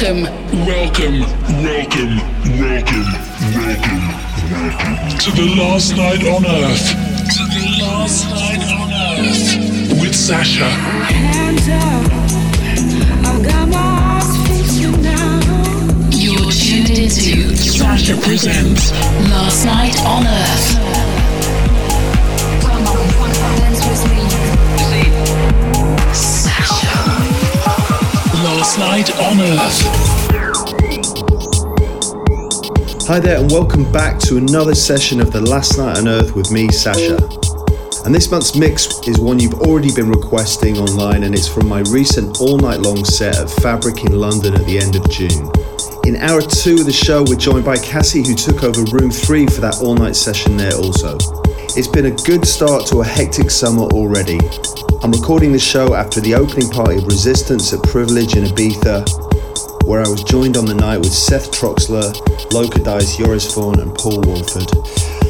Welcome, welcome, welcome, welcome, welcome, welcome to the last night on earth. To the last night on earth with Sasha. Hands up, I've got my eyes fixed now. You're tuned into Sasha presents Last Night on Earth. Night on Earth. Hi there, and welcome back to another session of the Last Night on Earth with me, Sasha. And this month's mix is one you've already been requesting online, and it's from my recent all night long set at Fabric in London at the end of June. In hour two of the show, we're joined by Cassy, who took over room three for that all night session there also. It's been a good start to a hectic summer already. I'm recording the show after the opening party of Resistance at Privilege in Ibiza, where I was joined on the night with Seth Troxler, Loco Dice, Joris Voorn, and Paul Woolford.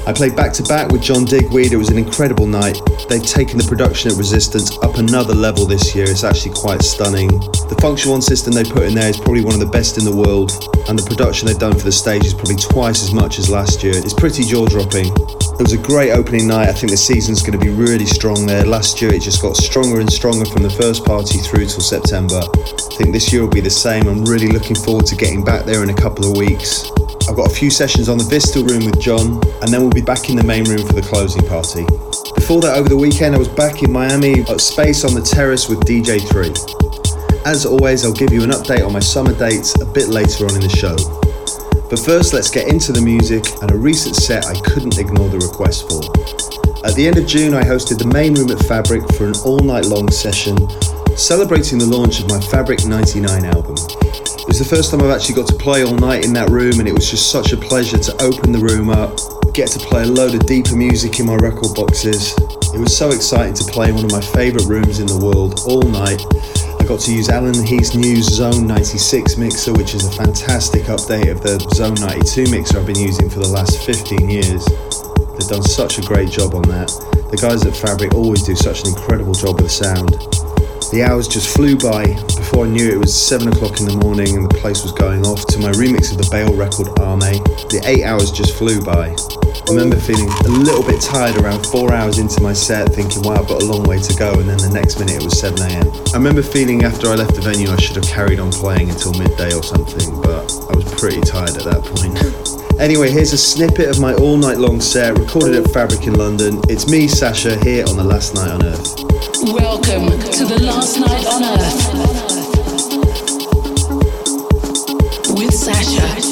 I played back to back with John Digweed. It was an incredible night. They've taken the production at Resistance up another level this year. It's actually quite stunning. The Funktion-One system they put in there is probably one of the best in the world, and the production they've done for the stage is probably twice as much as last year. It's pretty jaw dropping. It was a great opening night. I think the season's going to be really strong there. Last year it just got stronger and stronger from the first party through till September. I think this year will be the same. I'm really looking forward to getting back there in a couple of weeks. I've got a few sessions on the Vistal room with John, and then we'll be back in the main room for the closing party. Before that, over the weekend, I was back in Miami at Space on the Terrace with DJ3. As always, I'll give you an update on my summer dates a bit later on in the show. But first, let's get into the music and a recent set I couldn't ignore the request for. At the end of June, I hosted the main room at Fabric for an all night long session celebrating the launch of my Fabric 99 album. It was the first time I've actually got to play all night in that room, and it was just such a pleasure to open the room up, get to play a load of deeper music in my record boxes. It was so exciting to play in one of my favourite rooms in the world all night. Got to use Allen Heath's new Xone:96 mixer, which is a fantastic update of the Xone:92 mixer I've been using for the last 15 years. They've done such a great job on that. The guys at Fabric always do such an incredible job with sound. The hours just flew by. Before I knew it, it was 7 o'clock in the morning and the place was going off to my remix of the Bale record Arme. The 8 hours just flew by. I remember feeling a little bit tired around 4 hours into my set, thinking, wow, I've got a long way to go, and then the next minute it was 7am. I remember feeling after I left the venue I should have carried on playing until midday or something, but I was pretty tired at that point. Anyway, here's a snippet of my all night long set recorded at Fabric in London. It's me, Sasha, here on the last night on Earth. Welcome to the Last Night on Earth with Sasha.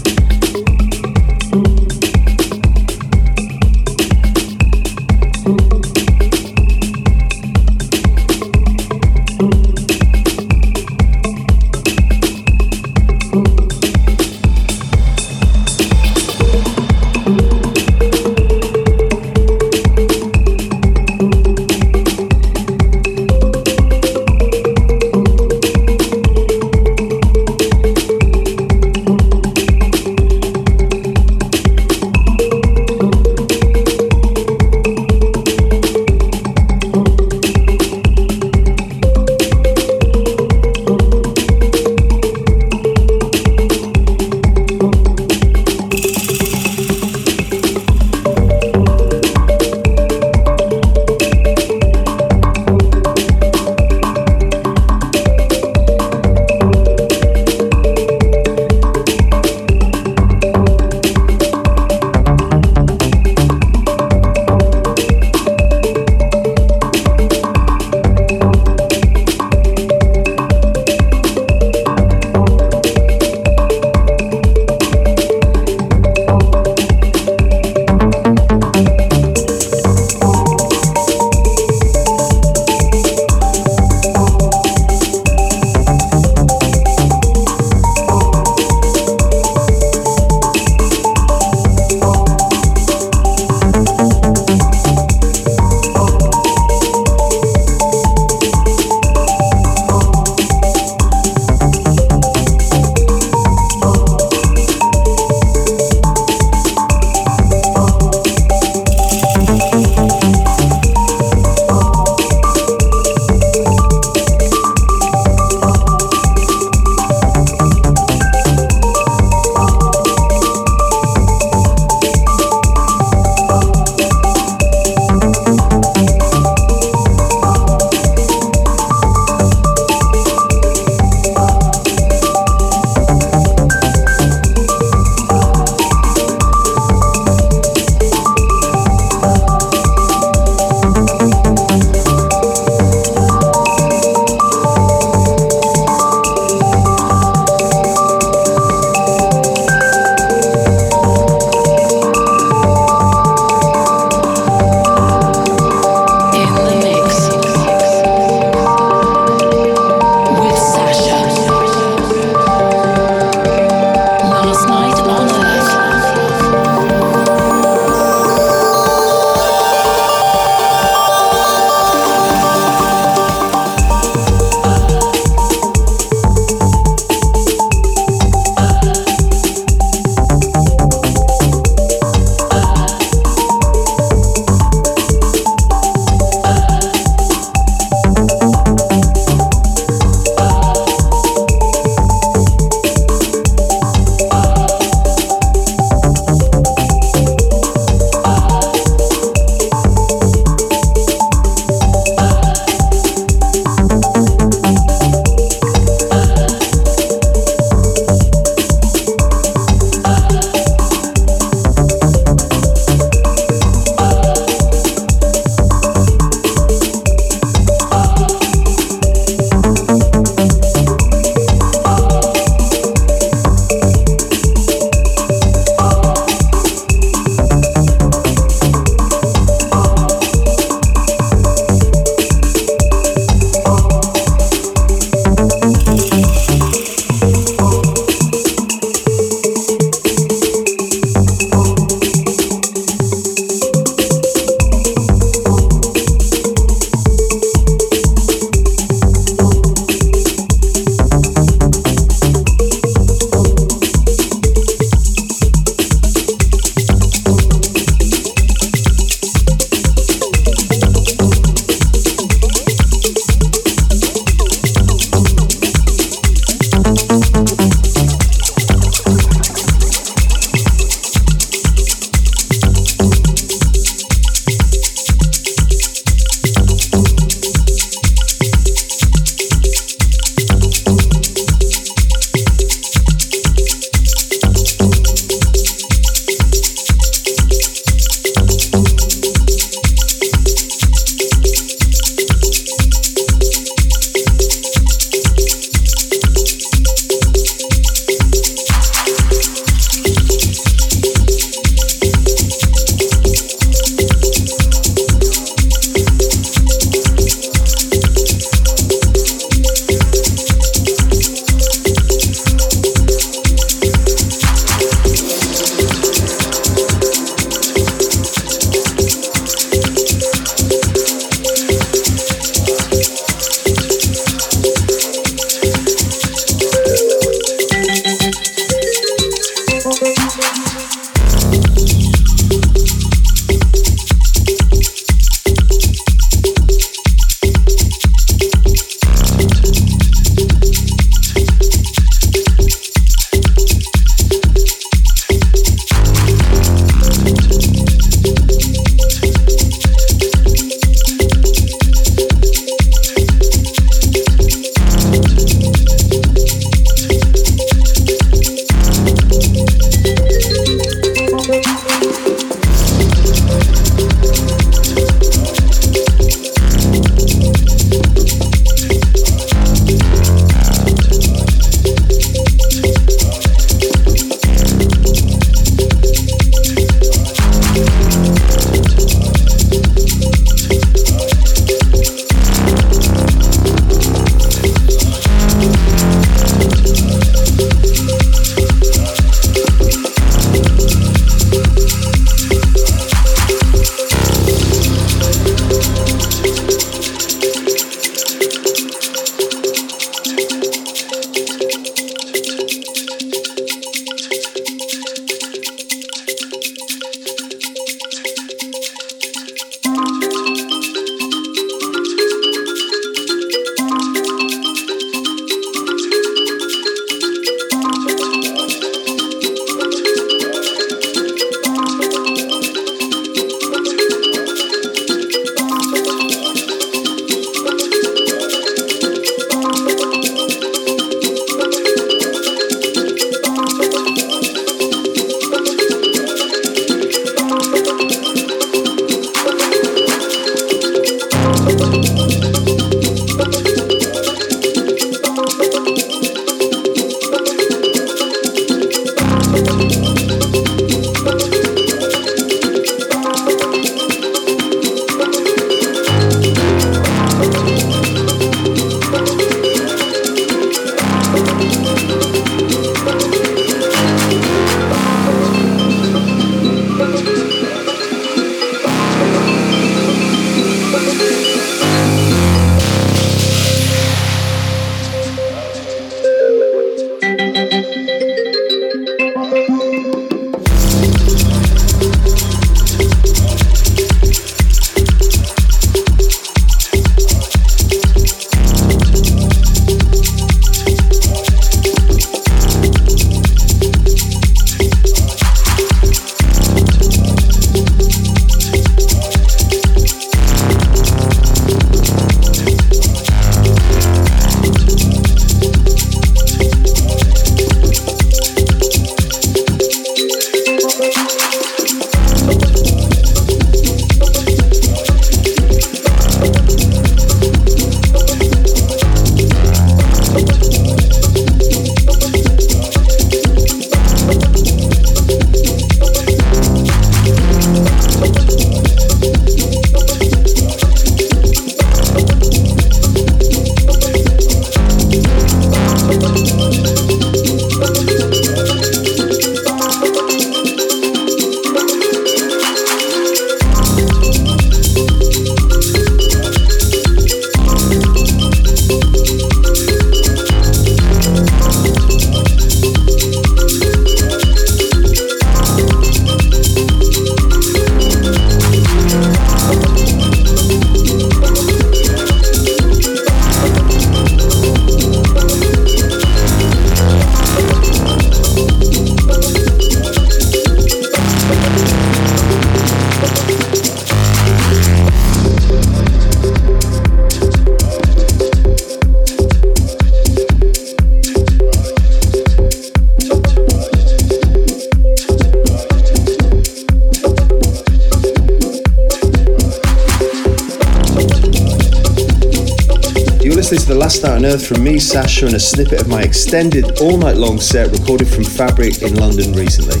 And a snippet of my extended all night long set recorded from Fabric in London recently.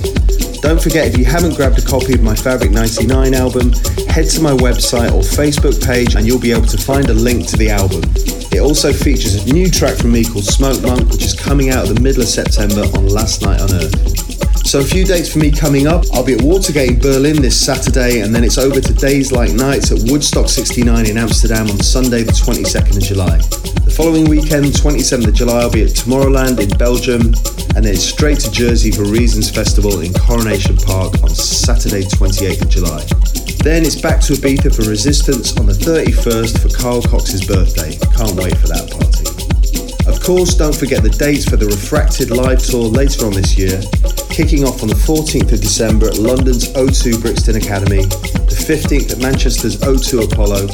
Don't forget, if you haven't grabbed a copy of my Fabric 99 album, head to my website or Facebook page and you'll be able to find a link to the album. It also features a new track from me called Smoke Monk, which is coming out at the middle of September on Last Night on Earth. So a few dates for me coming up. I'll be at Watergate in Berlin this Saturday, and then it's over to Days Like Nights at Woodstock 69 in Amsterdam on Sunday, the 22nd of July. Following weekend, 27th of July, I'll be at Tomorrowland in Belgium, and then straight to Jersey for Reasons Festival in Coronation Park on Saturday, 28th of July. Then it's back to Ibiza for Resistance on the 31st for Carl Cox's birthday. Can't wait for that party. Of course, don't forget the dates for the Refracted live tour later on this year kicking off on the 14th of December at London's O2 Brixton Academy, the 15th at Manchester's O2 Apollo,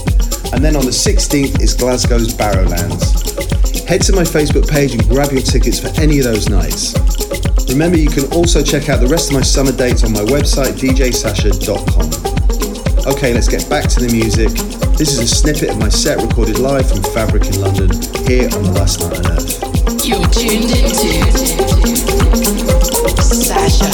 and then on the 16th is Glasgow's Barrowlands. Head to my Facebook page and grab your tickets for any of those nights. Remember, you can also check out the rest of my summer dates on my website, djsasha.com. Okay, let's get back to the music. This is a snippet of my set recorded live from Fabric in London, here on The Last Night on Earth. You're tuned into Sasha.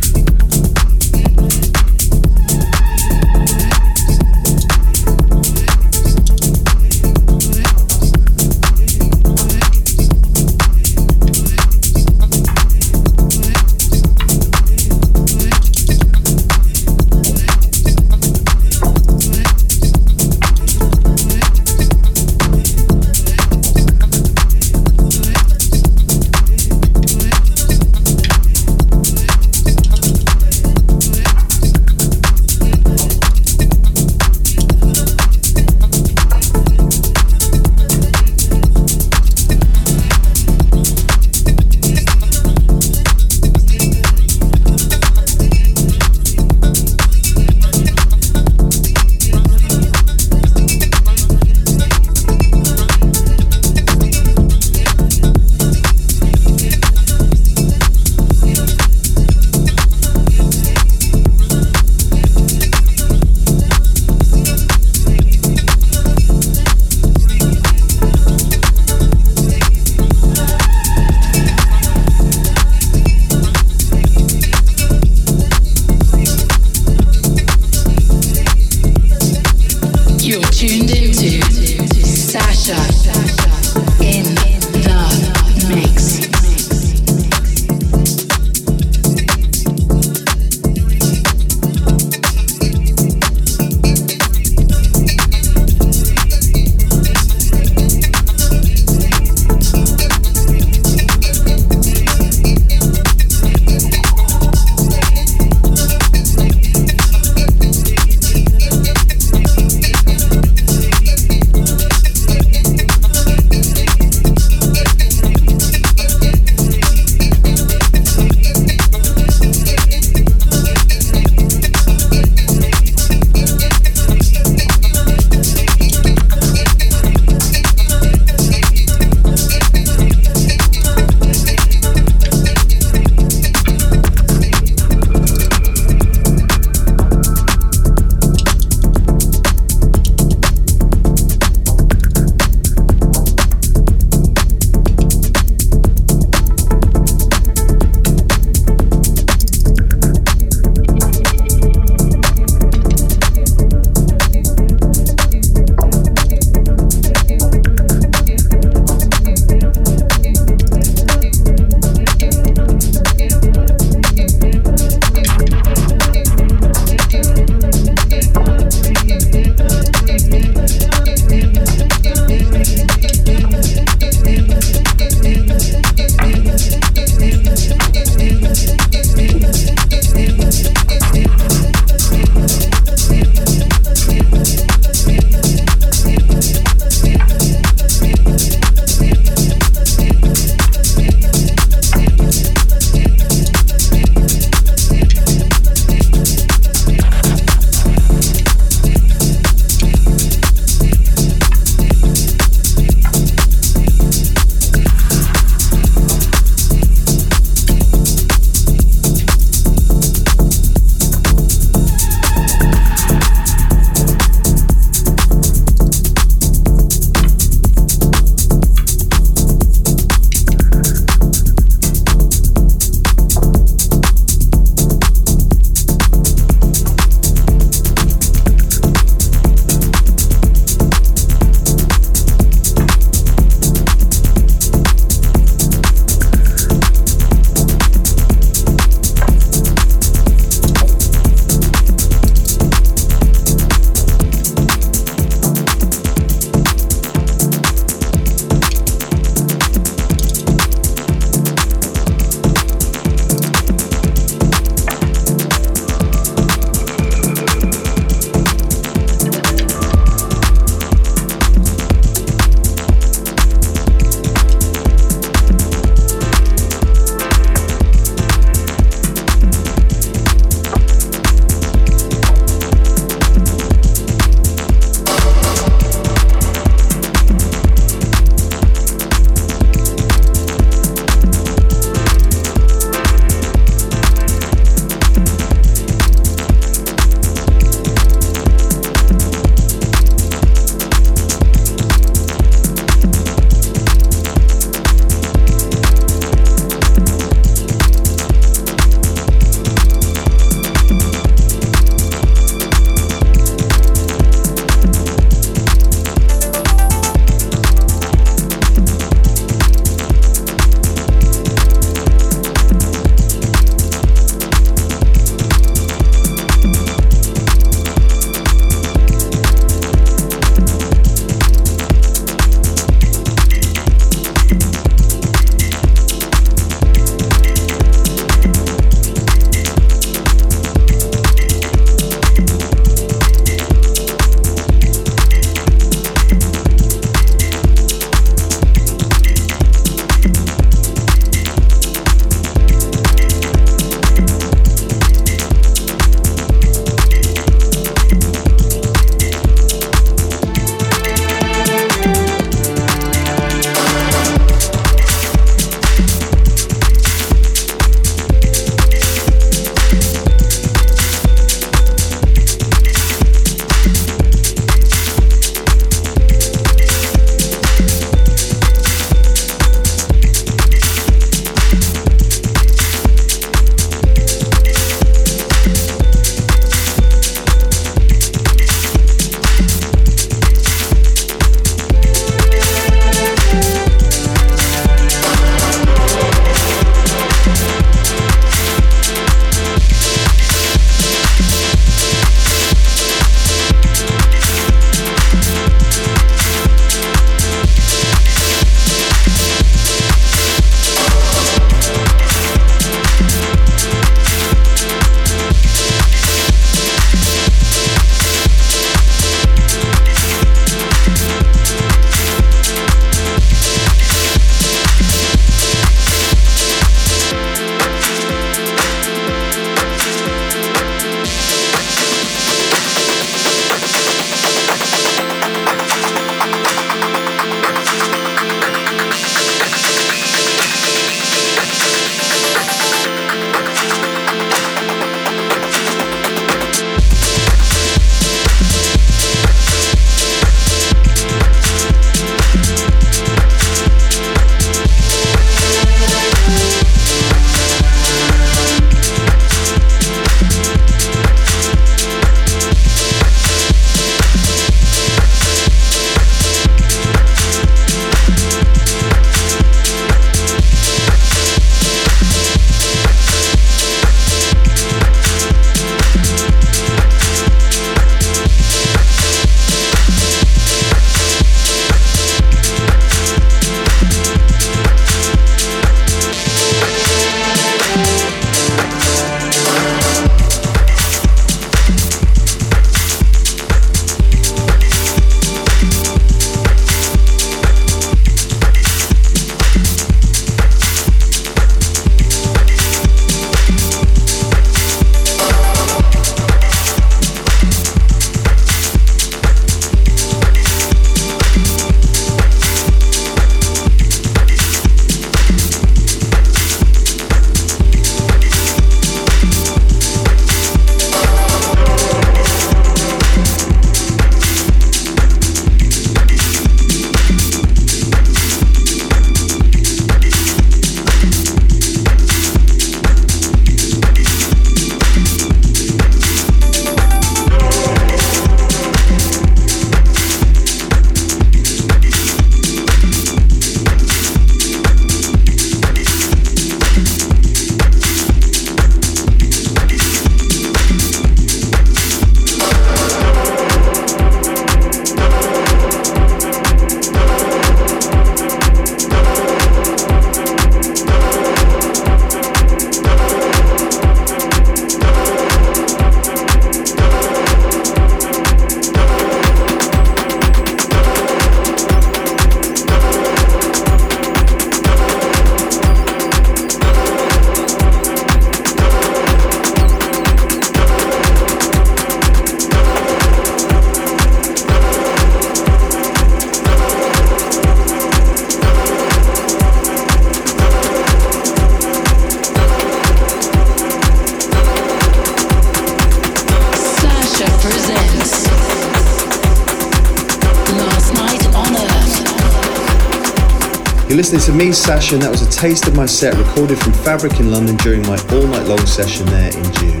And that was a taste of my set recorded from Fabric in London during my all night long session there in June.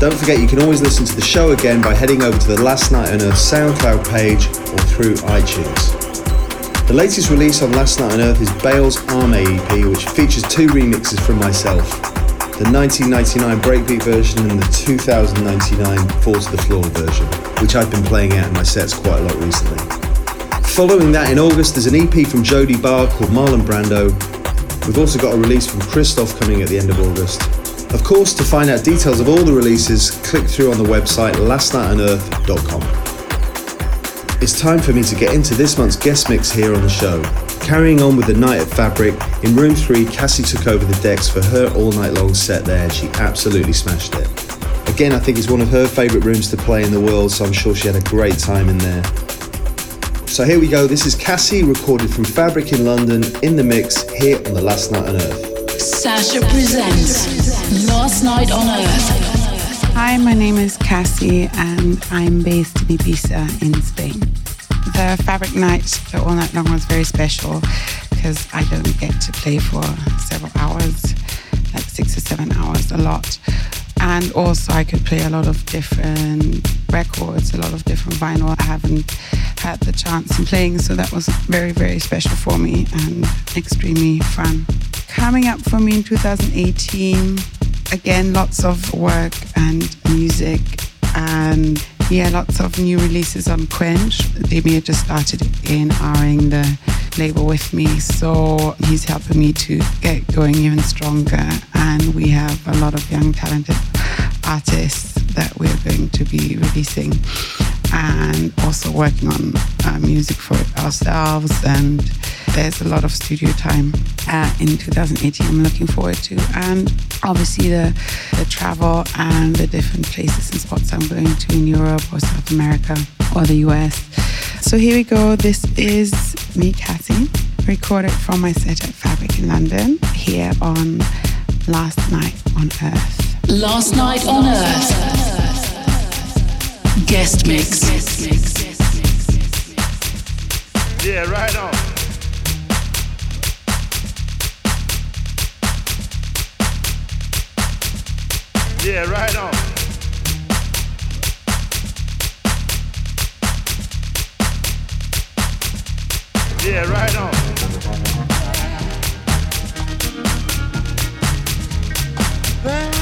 Don't forget you can always listen to the show again by heading over to the Last Night on Earth SoundCloud page or through iTunes. The latest release on Last Night on Earth is Bale's Arme EP, which features two remixes from myself the 1999 breakbeat version and the 2099 Fall to the Floor version, which I've been playing out in my sets quite a lot recently. Following that, in August, there's an EP from Jody Barr called Marlon Brando. We've also got a release from Christoph coming at the end of August. Of course, to find out details of all the releases, click through on the website lastnightonearth.com. It's time for me to get into this month's guest mix here on the show. Carrying on with the night at Fabric, in room 3, Cassy took over the decks for her all night long set there and she absolutely smashed it. Again, I think it's one of her favourite rooms to play in the world, so I'm sure she had a great time in there. So here we go. This is Cassy recorded from Fabric in London in the mix here on the Last Night on Earth. Sasha presents Last Night on Earth. Hi, my name is Cassy and I'm based in Ibiza in Spain. The Fabric Night, the all night long was very special because I don't get to play for several hours, like six or seven hours, a lot and also I could play a lot of different records, a lot of different vinyl. I haven't had the chance in playing, so that was very, very special for me and extremely fun. Coming up for me in 2018, again, lots of work and music and yeah, lots of new releases on Quench. Damien just started in Ring the label with me, so he's helping me to get going even stronger. And we have a lot of young, talented artists that we're going to be releasing and also working on uh, music for ourselves. And there's a lot of studio time uh, in 2018 I'm looking forward to. And obviously, the, the travel and the different places and spots I'm going to in Europe or South America or the US. So here we go. This is me, Cassy, recorded from my set at Fabric in London here on Last Night on Earth. Last Night on Earth. Guest mix. Yeah, right on. Yeah, right on. Yeah, right on. There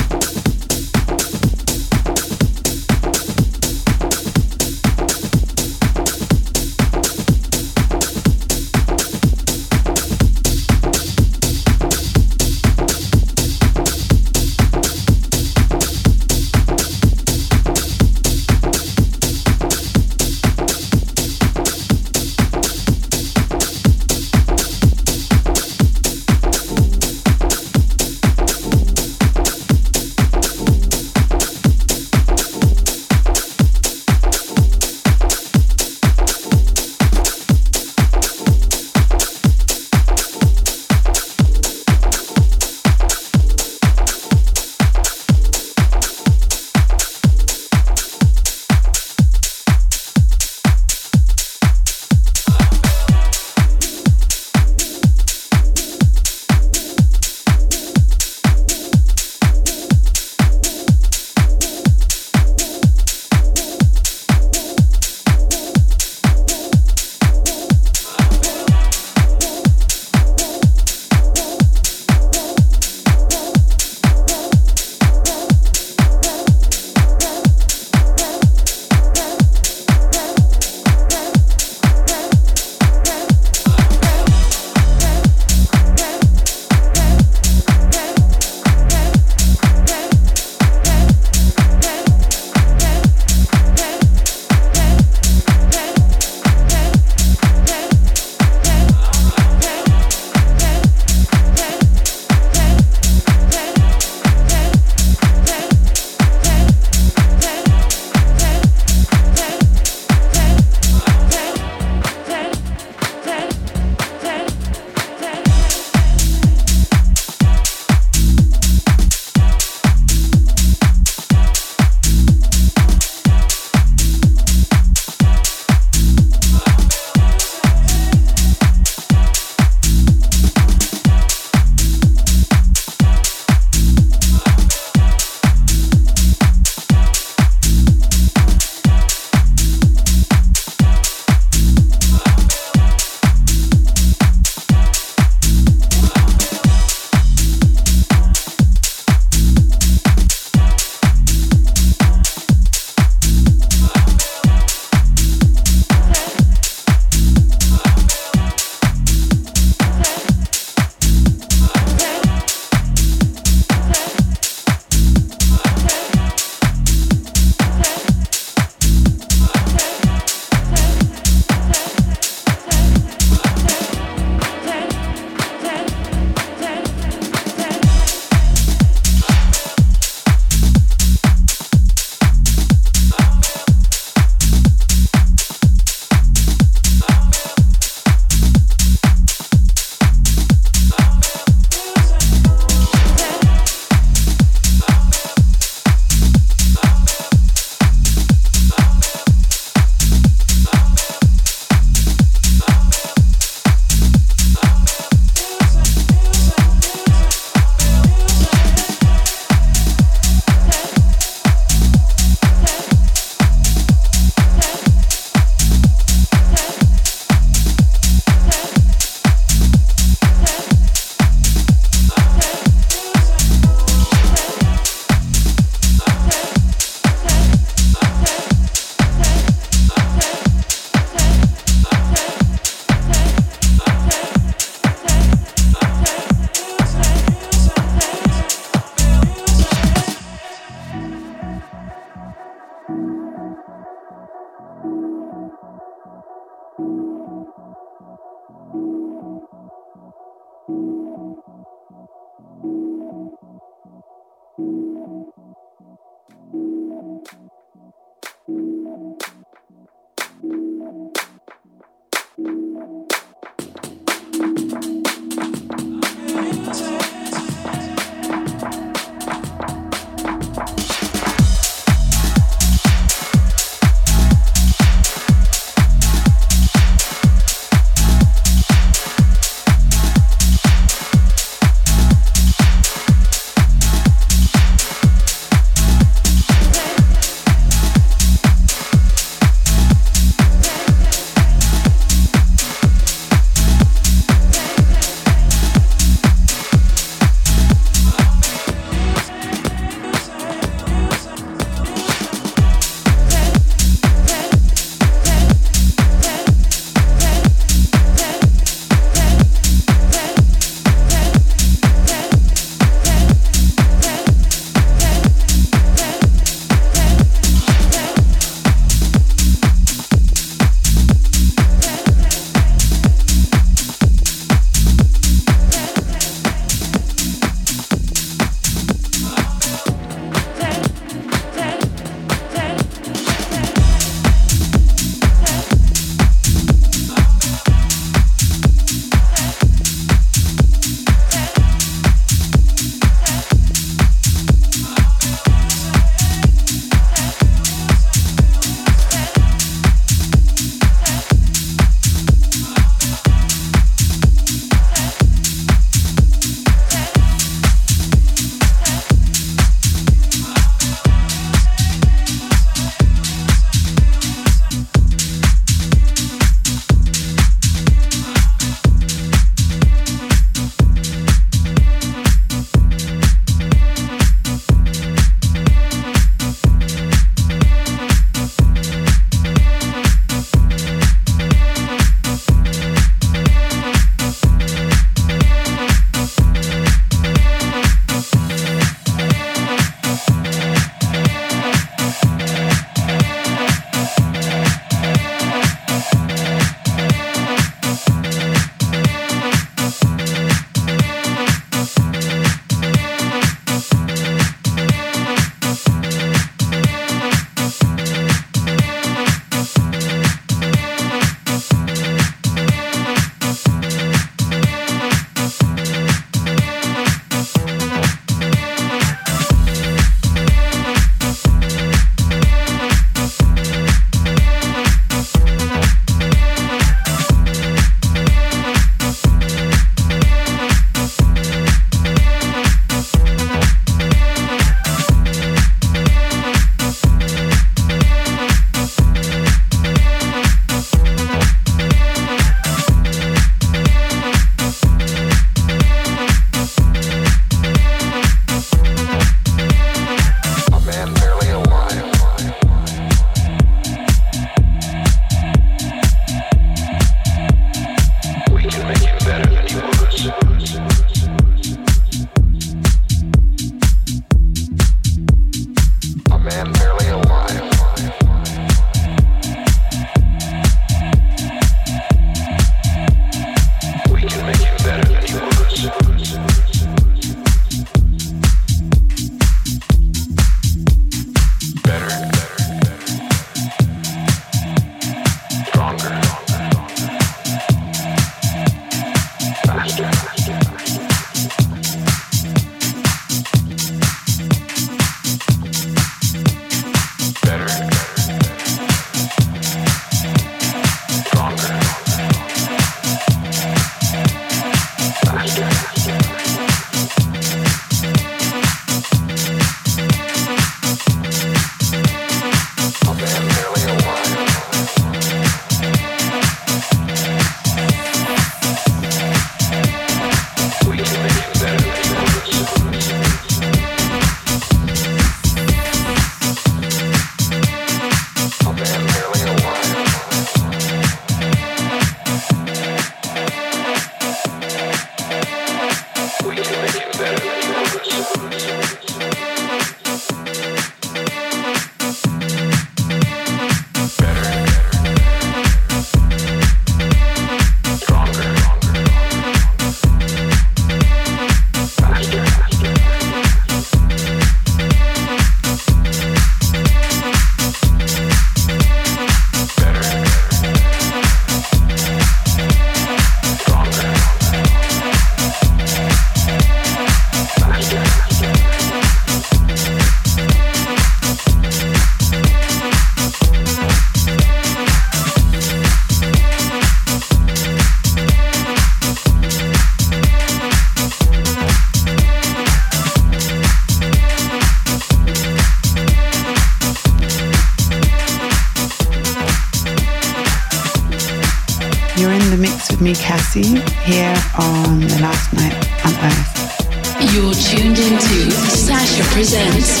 here on The Last Night on Earth. You're tuned into Sasha Presents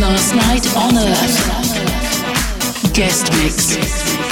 Last Night on Earth Guest Mix.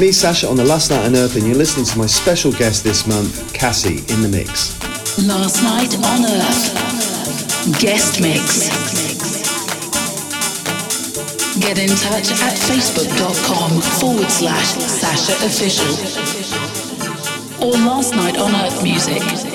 It's me, Sasha, on the Last Night on Earth, and you're listening to my special guest this month, Cassy, in the mix. Last night on Earth. Guest mix. Get in touch at facebook.com forward slash Sasha Official. Or Last Night on Earth Music.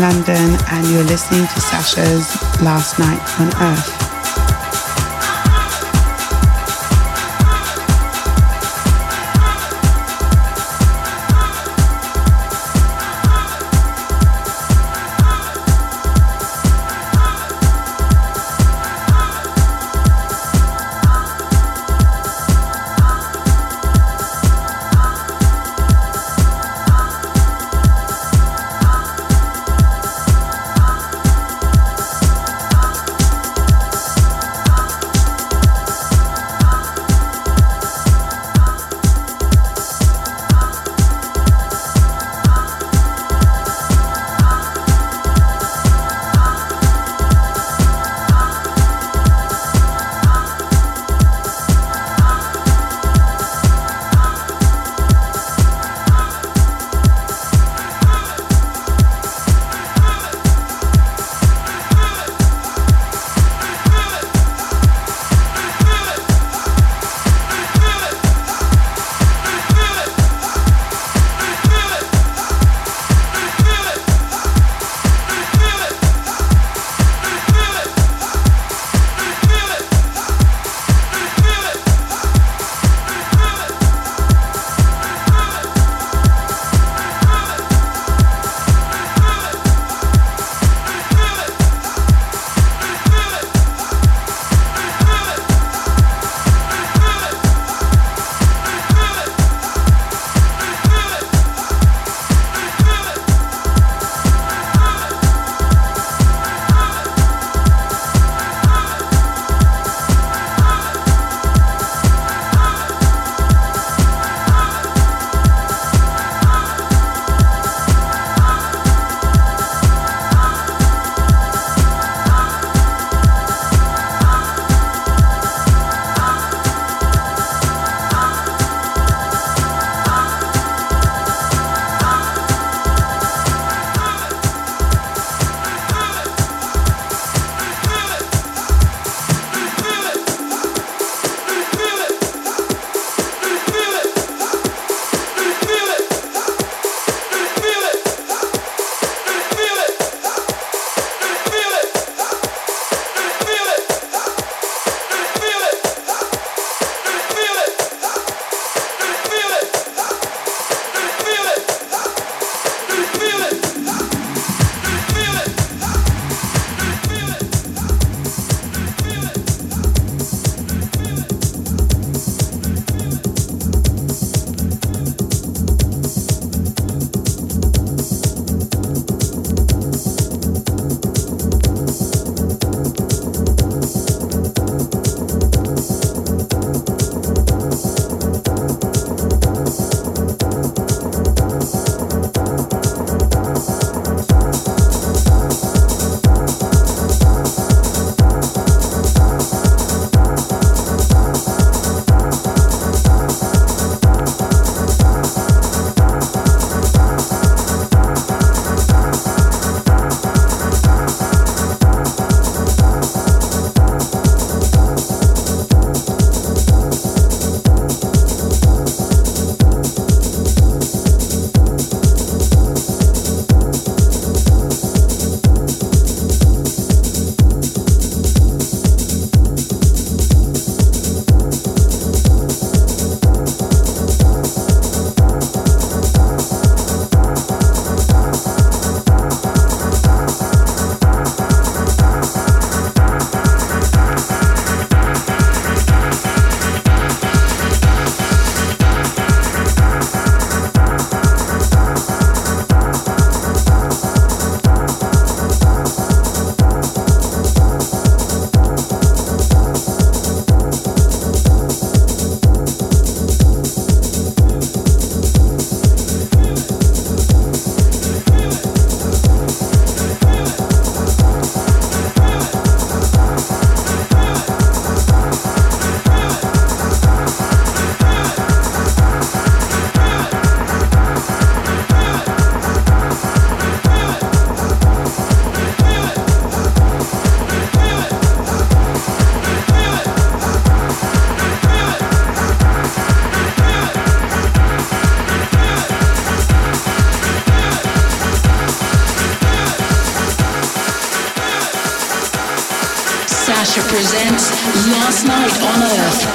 London, and you're listening to Sasha's Last Night on Earth. Last Night on Earth.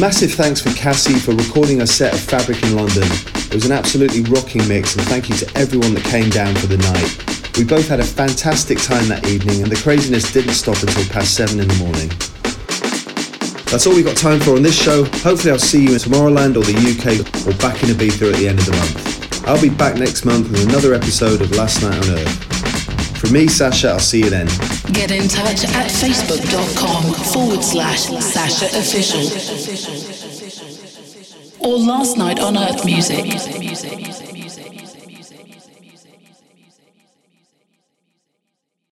Massive thanks for Cassy for recording a set of Fabric in London. It was an absolutely rocking mix, and thank you to everyone that came down for the night. We both had a fantastic time that evening, and the craziness didn't stop until past 7 in the morning. That's all we've got time for on this show. Hopefully, I'll see you in Tomorrowland or the UK or back in Ibiza at the end of the month. I'll be back next month with another episode of Last Night on Earth. From me, Sasha, I'll see you then. Get in touch at facebook.com forward slash Sasha Official. Last Night on Earth Music.